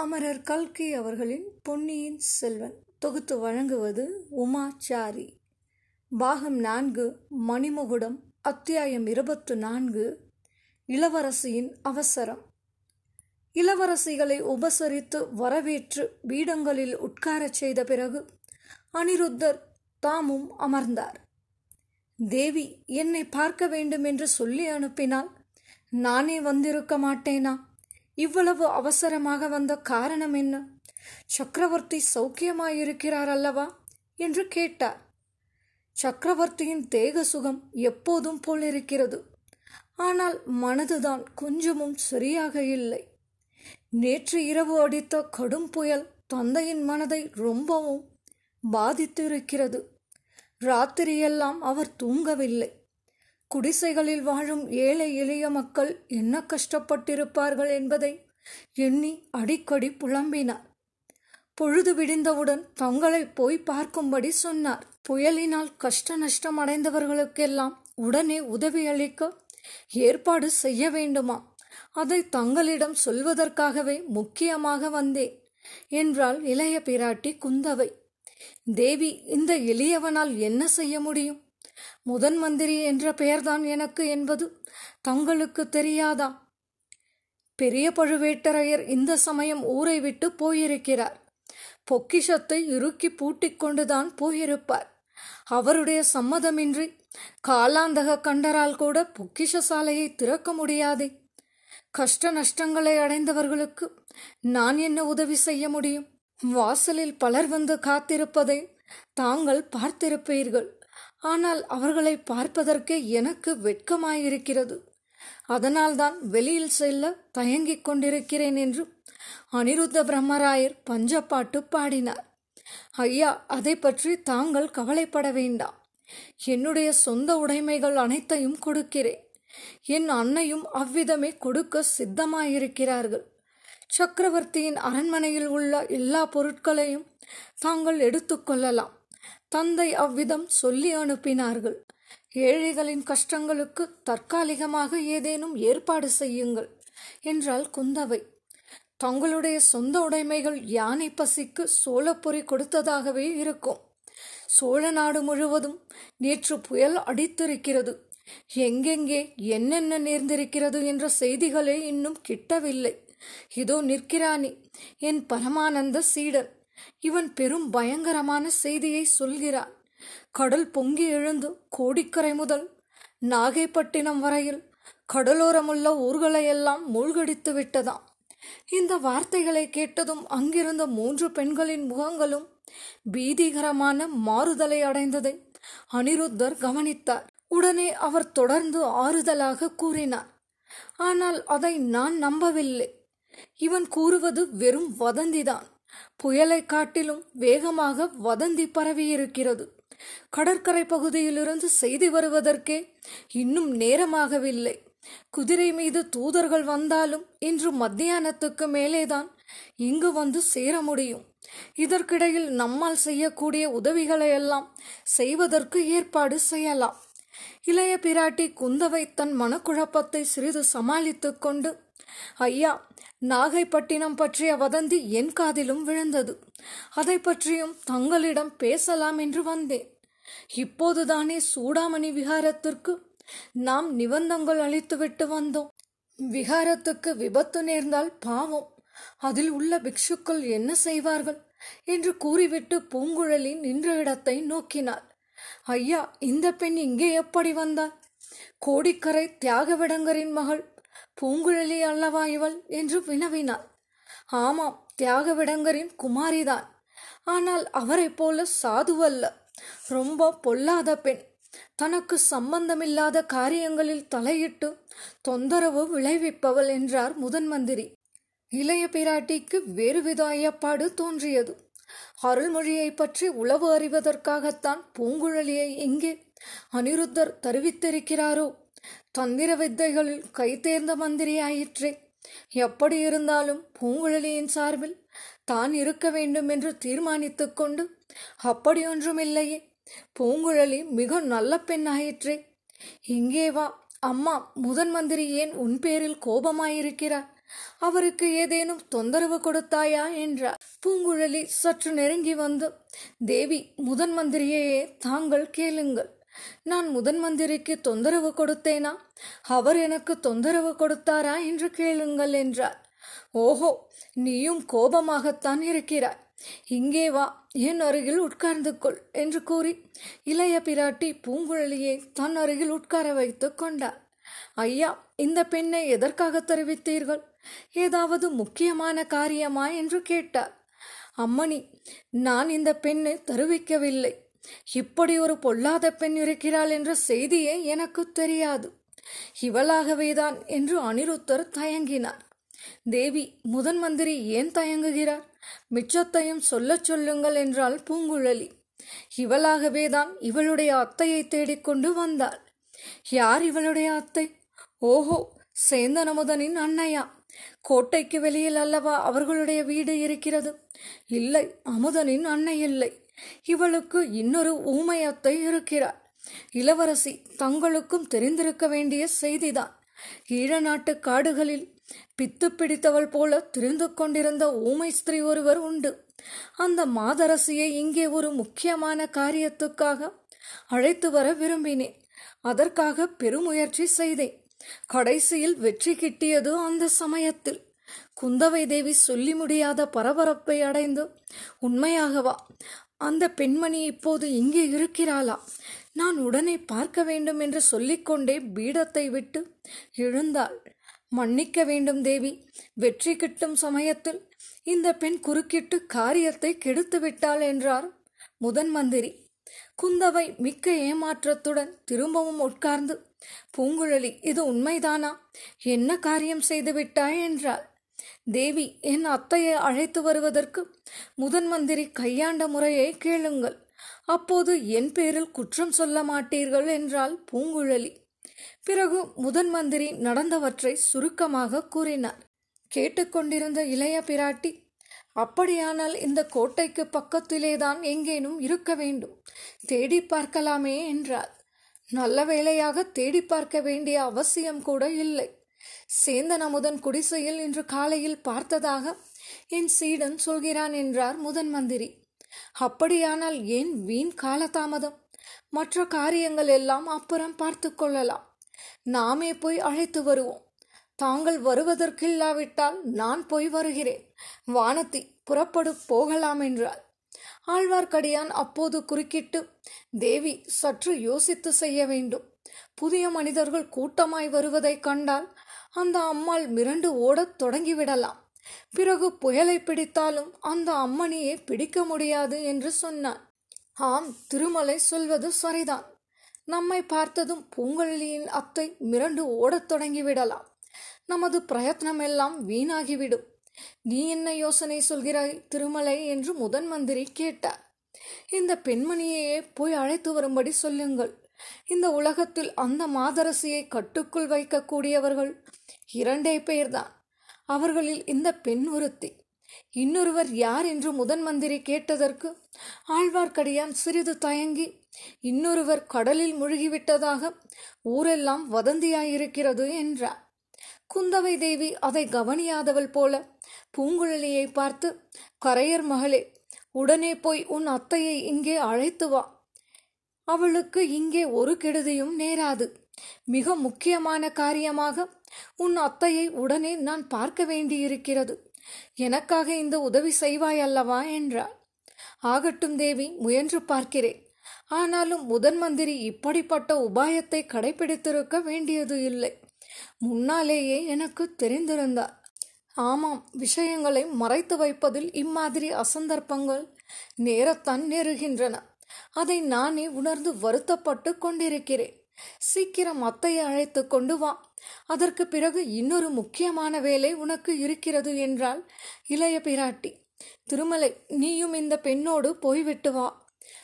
அமரர் கல்கி அவர்களின் பொன்னியின் செல்வன். தொகுத்து வழங்குவது உமாச்சாரி. பாகம் நான்கு மணிமுகுடம் அத்தியாயம் இருபத்து நான்கு இளவரசியின் அவசரம். இளவரசிகளை உபசரித்து வரவேற்று பீடங்களில் உட்காரச் செய்த பிறகு அனிருத்தர் தாமும் அமர்ந்தார். தேவி என்னை பார்க்க வேண்டும் என்று சொல்லி அனுப்பினால் நானே வந்திருக்க மாட்டேனா? இவ்வளவு அவசரமாக வந்த காரணம் என்ன? சக்கரவர்த்தி சௌக்கியமாயிருக்கிறார் அல்லவா என்று கேட்டார். சக்கரவர்த்தியின் தேக சுகம் எப்போதும் போல் இருக்கிறது. ஆனால் மனதுதான் கொஞ்சமும் சரியாக இல்லை. நேற்று இரவு அடித்த கடும் புயல் தந்தையின் மனதை ரொம்பவும் பாதித்திருக்கிறது. ராத்திரியெல்லாம் அவர் தூங்கவில்லை. குடிசைகளில் வாழும் ஏழை எளிய மக்கள் என்ன கஷ்டப்பட்டிருப்பார்கள் என்பதை எண்ணி அடிக்கடி புலம்பினார். பொழுது விடிந்தவுடன் தங்களை போய் பார்க்கும்படி சொன்னார். புயலினால் கஷ்ட நஷ்டம் அடைந்தவர்களுக்கெல்லாம் உடனே உதவி அளிக்க ஏற்பாடு செய்ய வேண்டுமா? அதை தங்களிடம் சொல்வதற்காகவே முக்கியமாக வந்தேன் என்றாள் இளைய பிராட்டி குந்தவை. தேவி இந்த எளியவனால் என்ன செய்ய முடியும்? முதன் மந்திரி என்ற பெயர்தான் எனக்கு என்பது தங்களுக்கு தெரியாதா? பெரிய பழுவேட்டரையர் இந்த சமயம் ஊரை விட்டு போயிருக்கிறார். பொக்கிஷத்தை இறுக்கி பூட்டிக் கொண்டுதான் போயிருப்பார். அவருடைய சம்மதமின்றி காலாந்தக கண்டரால் கூட பொக்கிஷ சாலையை திறக்க முடியாதே. கஷ்ட நஷ்டங்களை அடைந்தவர்களுக்கு நான் என்ன உதவி செய்ய முடியும்? வாசலில் பலர் வந்து காத்திருப்பதை தாங்கள் பார்த்திருப்பீர்கள். ஆனால் அவர்களை பார்ப்பதற்கே எனக்கு வெட்கமாயிருக்கிறது. அதனால்தான் வெளியில் செல்ல தயங்கிக் கொண்டிருக்கிறேன் என்று அனிருத்த பிரம்மராயர் பஞ்சப்பாட்டு பாடினார். ஐயா அதை பற்றி தாங்கள் கவலைப்பட வேண்டாம். என்னுடைய சொந்த உடைமைகள் அனைத்தையும் கொடுக்கிறேன். என் அன்னையும் அவ்விதமே கொடுக்க சித்தமாயிருக்கிறார்கள். சக்கரவர்த்தியின் அரண்மனையில் உள்ள எல்லா பொருட்களையும் தாங்கள் எடுத்துக்கொள்ளலாம் தந்தை அவ்விதம் சொல்லி அனுப்பினார்கள். ஏழைகளின் கஷ்டங்களுக்கு தற்காலிகமாக ஏதேனும் ஏற்பாடு செய்யுங்கள் என்றாள் குந்தவை. தங்களுடைய சொந்த உடைமைகள் யானை பசிக்கு சோழப்பொறி கொடுத்ததாகவே இருக்கும். சோழ நாடு முழுவதும் நேற்று புயல் அடித்திருக்கிறது. எங்கெங்கே என்னென்ன நேர்ந்திருக்கிறது என்ற செய்திகளே இன்னும் கிட்டவில்லை. இதோ நிற்கிறானே என் பரமானந்த சீடன் இவன் பெரும் பயங்கரமான செய்தியை சொல்கிறான். கடல் பொங்கி எழுந்து கோடிக்கரை முதல் நாகைப்பட்டினம் வரையில் கடலோரமுள்ள ஊர்களையெல்லாம் மூழ்கடித்து விட்டதாம். இந்த வார்த்தைகளை கேட்டதும் அங்கிருந்த மூன்று பெண்களின் முகங்களும் பீதிகரமான மாறுதலை அடைந்ததை அனிருத்தர் கவனித்தார். உடனே அவர் தொடர்ந்து ஆறுதலாக கூறினார். ஆனால் அதை நான் நம்பவில்லை. இவன் கூறுவது வெறும் வதந்திதான். புயலை காட்டிலும் வேகமாக வதந்தி பரவியிருக்கிறது. கடற்கரை பகுதியிலிருந்து செய்தி வருவதற்கே இன்னும் நேரமாகவில்லை. குதிரை மீது தூதர்கள் வந்தாலும் இன்று மத்தியானத்துக்கு மேலேதான் இங்கு வந்து சேர முடியும். இதற்கிடையில் நம்மால் செய்யக்கூடிய உதவிகளை எல்லாம் செய்வதற்கு ஏற்பாடு செய்யலாம். இளைய பிராட்டி குந்தவை தன் மனக்குழப்பத்தை சிறிது சமாளித்துக் கொண்டு ஐயா நாகைப்பட்டினம் பற்றிய வதந்தி என் காதிலும் விழுந்தது. அதை பற்றியும் தங்களிடம் பேசலாம் என்று வந்தேன். இப்போதுதானே சூடாமணி விகாரத்திற்கு நாம் நிபந்தங்கள் அளித்துவிட்டு வந்தோம். விகாரத்துக்கு விபத்து நேர்ந்தால் பாவம். அதில் உள்ள பிக்ஷுக்கள் என்ன செய்வார்கள்? என்று கூறிவிட்டு பூங்குழலி நின்ற இடத்தை நோக்கினாள். ஐயா இந்த பெண் இங்கே எப்படி வந்தாள்? கோடிக்கரை தியாகவிடங்கரின் மகள் பூங்குழலி அல்லவா இவள்? என்று வினவினாள். ஆமாம் தியாகவிடங்கரின் குமாரிதான். ஆனால் அவரைப் போல சாதுவல்ல. ரொம்ப பொல்லாத பெண். தனக்கு சம்பந்தமில்லாத காரியங்களில் தலையிட்டு தொந்தரவு விளைவிப்பவள் என்றார் முதன் மந்திரி. இளைய பிராட்டிக்கு வேறுவித ஐயப்பாடு தோன்றியது. அருள்மொழியை பற்றி உளவு அறிவதற்காகத்தான் பூங்குழலியை இங்கே அனிருத்தர் தெரிவித்திருக்கிறாரோ தந்திர வித்தைகளில் கைத்தேர்ந்த மந்திரியாயிற்றே. எப்படி இருந்தாலும் பூங்குழலியின் சார்பில் தான் இருக்க வேண்டும் என்று தீர்மானித்துக் கொண்டு அப்படியொன்றுமில்லையே பூங்குழலி மிக நல்ல பெண்ணாயிற்றே. இங்கே வா அம்மா முதன் மந்திரி ஏன் உன் பேரில் கோபமாயிருக்கிறார்? அவருக்கு ஏதேனும் தொந்தரவு கொடுத்தாயா? என்றார். பூங்குழலி சற்று நெருங்கி வந்து தேவி முதன் மந்திரியையே தாங்கள் கேளுங்கள். நான் முதன் மந்திரிக்கு தொந்தரவு கொடுத்தேனா? அவர் எனக்கு தொந்தரவு கொடுத்தாரா என்று கேளுங்கள் என்றார். ஓஹோ நீயும் கோபமாகத்தான் இருக்கிறாய். இங்கே வா என் அருகில் உட்கார்ந்து கொள் என்று கூறி இளைய பிராட்டி பூங்குழலியை தன் அருகில் உட்கார வைத்துக் கொண்டார் ஐயா இந்த பெண்ணை எதற்காக தெரிவித்தீர்கள்? ஏதாவது முக்கியமான காரியமா? என்று கேட்டார் அம்மணி நான் இந்த பெண்ணை தருவிக்கவில்லை. இப்படி ஒரு பொல்லாத பெண் இருக்கிறாள் என்ற செய்தியே எனக்கு தெரியாது. இவளாகவேதான் என்று அனிருத்தர் தயங்கினார். தேவி முதன் மந்திரி ஏன் தயங்குகிறார்? மிச்சத்தையும் சொல்லச் சொல்லுங்கள் என்றாள் பூங்குழலி. இவளாகவேதான் இவளுடைய அத்தையை தேடிக்கொண்டு வந்தாள். யார் இவளுடைய அத்தை? ஓஹோ சேந்தன் அமுதனின் அன்னையா? கோட்டைக்கு வெளியில் அல்லவா அவர்களுடைய வீடு இருக்கிறது? இல்லை அமுதனின் அன்னை இல்லை. இவளுக்கு இன்னொரு ஊமையத்தை இருக்கிறார். இளவரசி தங்களுக்கும் தெரிந்திருக்க வேண்டிய செய்திதான். ஈழ நாட்டு காடுகளில் பித்து பிடித்தவள் போல திரிந்து கொண்டிருந்த ஊமை ஸ்திரீ ஒருவர் உண்டு. அந்த மாதரசியை இங்கே ஒரு முக்கியமான காரியத்துக்காக அழைத்து வர விரும்பினேன். அதற்காக பெருமுயற்சி செய்தேன். கடைசியில் வெற்றி கிட்டியது அந்த சமயத்தில். குந்தவை தேவி சொல்லி முடியாத பரபரப்பை அடைந்து உண்மையாகவா? அந்த பெண்மணி இப்போது இங்கே இருக்கிறாளா? நான் உடனே பார்க்க வேண்டும் என்று சொல்லிக்கொண்டே பீடத்தை விட்டு எழுந்தாள். மன்னிக்க வேண்டும் தேவி. வெற்றி கிட்டும் சமயத்தில் இந்த பெண் குறுக்கிட்டு காரியத்தை கெடுத்து விட்டாள் என்றார் முதன் மந்திரி. குந்தவை மிக்க ஏமாற்றத்துடன் திரும்பவும் உட்கார்ந்து பூங்குழலி இது உண்மைதானா? என்ன காரியம் செய்து விட்டாய்? என்றாள். தேவி என் அத்தையை அழைத்து வருவதற்கு முதன் மந்திரி கையாண்ட முறையை கேளுங்கள். அப்போது என் பேரில் குற்றம் சொல்ல மாட்டீர்கள் என்றால் பூங்குழலி. பிறகு முதன் மந்திரி நடந்தவற்றை சுருக்கமாக கூறினார் கேட்டுக்கொண்டிருந்த இளைய பிராட்டி அப்படியானால் இந்த கோட்டைக்கு பக்கத்திலேதான் எங்கேனும் இருக்க வேண்டும். தேடி பார்க்கலாமே என்றார் நல்ல வேளையாக தேடி பார்க்க வேண்டிய அவசியம் கூட இல்லை. சேந்தன் அமுதன் குடிசையில் இன்று காலையில் பார்த்ததாக என் சீடன் சொல்கிறான் என்றார் முதன் மந்திரி. அப்படியானால் ஏன் வீண் காலதாமதம்? மற்ற காரியங்கள் எல்லாம் அப்புறம் பார்த்து கொள்ளலாம். நாமே போய் அழைத்து வருவோம். தாங்கள் வருவதற்கில்லாவிட்டால் நான் போய் வருகிறேன். வானத்தி புறப்படு போகலாம் என்றாள். ஆழ்வார்க்கடியான் அப்போது குறுக்கிட்டு தேவி சற்று யோசித்து செய்ய வேண்டும். புதிய மனிதர்கள் கூட்டமாய் வருவதைக் கண்டால் அந்த அம்மாள் மிரண்டு ஓடத் தொடங்கிவிடலாம். பிறகு புயலை பிடித்தாலும் அந்த அம்மணியை பிடிக்க முடியாது என்று சொன்னான். ஆம் திருமலை சொல்வது சரிதான். நம்மை பார்த்ததும் பூங்கொழியின் அத்தை மிரண்டு ஓடத் தொடங்கிவிடலாம். நமது பிரயத்னம் எல்லாம் வீணாகிவிடும். நீ என்ன யோசனை சொல்கிறாய் திருமலை என்று முதன் மந்திரி கேட்டார். இந்த பெண்மணியையே போய் அழைத்து வரும்படி சொல்லுங்கள். இந்த உலகத்தில் அந்த மாதரசியை கட்டுக்குள் வைக்கக்கூடியவர்கள் இரண்டே பேர்தான். அவர்களில் இந்த பெண் ஒருத்தி. இன்னொருவர் யார் என்று முதன் மந்திரி கேட்டதற்கு ஆழ்வார்க்கடியான் சிறிது தயங்கி இன்னொருவர் கடலில் முழுகிவிட்டதாக ஊரெல்லாம் வதந்தியாயிருக்கிறது என்றார். குந்தவை தேவி அதை கவனியாதவள் போல பூங்குழலியை பார்த்து கரையர் மகளே உடனே போய் உன் அத்தையை இங்கே அழைத்து வா. அவளுக்கு இங்கே ஒரு கெடுதியும் நேராது. மிக முக்கியமான காரியமாக உன் அத்தையை உடனே நான் பார்க்க வேண்டியிருக்கிறது. எனக்காக இந்த உதவி செய்வாய் அல்லவா என்றார் ஆகட்டும் தேவி முயன்று பார்க்கிறேன். ஆனாலும் முதன் மந்திரி இப்படிப்பட்ட உபாயத்தை கடைபிடித்திருக்க வேண்டியது இல்லை. முன்னாலேயே எனக்கு தெரிந்திருந்தார். ஆமாம் விஷயங்களை மறைத்து வைப்பதில் இம்மாதிரி அசந்தர்ப்பங்கள் நேரத்தான் நேருகின்றன. அதை நானே உணர்ந்து வருத்தப்பட்டு கொண்டிருக்கிறேன். சீக்கிரம் அத்தையை அழைத்து கொண்டு வா. அதற்கு பிறகு இன்னொரு முக்கியமான வேலை உனக்கு இருக்கிறது என்றால் இளைய பிராட்டி. திருமலை நீயும் இந்த பெண்ணோடு போய்விட்டு வா.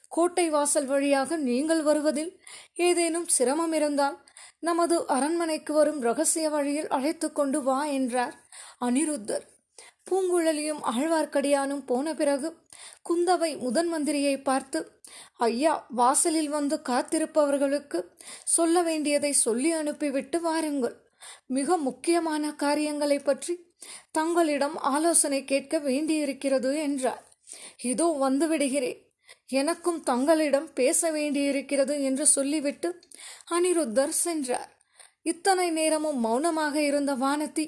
கோட்டை வாசல் வழியாக நீங்கள் வருவதில் ஏதேனும் சிரமம் இருந்தால் நமது அரண்மனைக்கு வரும் ரகசிய வழியில் அழைத்து கொண்டு வா என்றார் அனிருத்தர். பூங்குழலியும் ஆழ்வார்க்கடியானும் போன பிறகு குந்தவை முதன் மந்திரியை பார்த்து ஐயா வாசலில் வந்து காத்திருப்பவர்களுக்கு சொல்ல வேண்டியதை சொல்லி அனுப்பிவிட்டு வாருங்கள். மிக முக்கியமான காரியங்களை பற்றி தங்களிடம் ஆலோசனை கேட்க வேண்டியிருக்கிறது என்றார். இதோ வந்துவிடுகிறேன் எனக்கும் தங்களிடம் பேச வேண்டியிருக்கிறது என்று சொல்லிவிட்டு அனிருத்தர் சென்றார். இத்தனை நேரமும் மௌனமாக இருந்த வானதி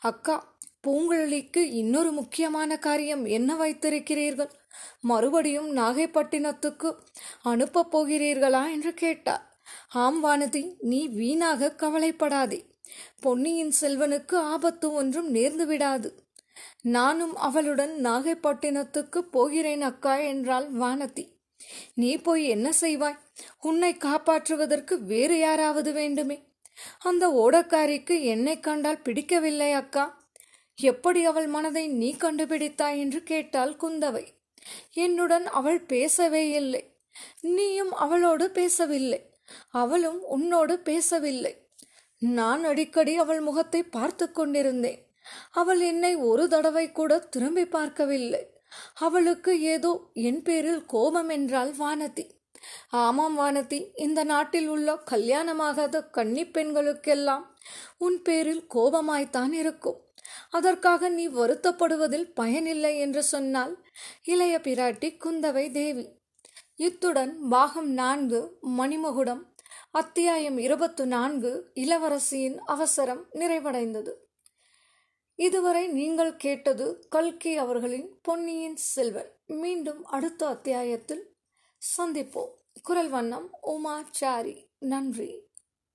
அக்கா பூங்குழலிக்கு இன்னொரு முக்கியமான காரியம் என்ன வைத்திருக்கிறீர்கள்? மறுபடியும் நாகைப்பட்டினத்துக்கு அனுப்பப் போகிறீர்களா என்று கேட்டார். ஆம் வானதி நீ வீணாக கவலைப்படாதே. பொன்னியின் செல்வனுக்கு ஆபத்து ஒன்றும் நேர்ந்து விடாது. நானும் அவளுடன் நாகைப்பட்டினத்துக்கு போகிறேன் அக்கா என்றாள் வானதி. நீ போய் என்ன செய்வாய்? உன்னை காப்பாற்றுவதற்கு வேறு யாராவது வேண்டுமே. அந்த ஓடக்காரிக்கு என்னை கண்டால் பிடிக்கவில்லை அக்கா. எப்படி அவள் மனதை நீ கண்டுபிடித்தாய் என்று கேட்டாள் குந்தவை. என்னுடன் அவள் பேசவே இல்லை. நீயும் அவளோடு பேசவில்லை. அவளும் உன்னோடு பேசவில்லை. நான் அடிக்கடி அவள் முகத்தை பார்த்து கொண்டிருந்தேன். அவள் என்னை ஒரு தடவை கூட திரும்பி பார்க்கவில்லை. அவளுக்கு ஏதோ என் பேரில் கோபம் என்றால் வானதி. ஆமாம் வானதி இந்த நாட்டில் உள்ள கல்யாணமாகாத கன்னி பெண்களுக்கெல்லாம் உன் பேரில் கோபமாய்த்தான் இருக்கும். அதற்காக நீ வருத்தப்படுவதில் பயனில்லை என்று சொன்னால் இளைய பிராட்டி குந்தவை தேவி. இத்துடன் பாகம் நான்கு மணிமகுடம் அத்தியாயம் இருபத்து நான்கு இளவரசியின் அவசரம் நிறைவடைந்தது. இதுவரை நீங்கள் கேட்டது கல்கி அவர்களின் பொன்னியின் செல்வன். மீண்டும் அடுத்த அத்தியாயத்தில் சந்திப்போம். குரல் வண்ணம் உமா சாரி நன்றி.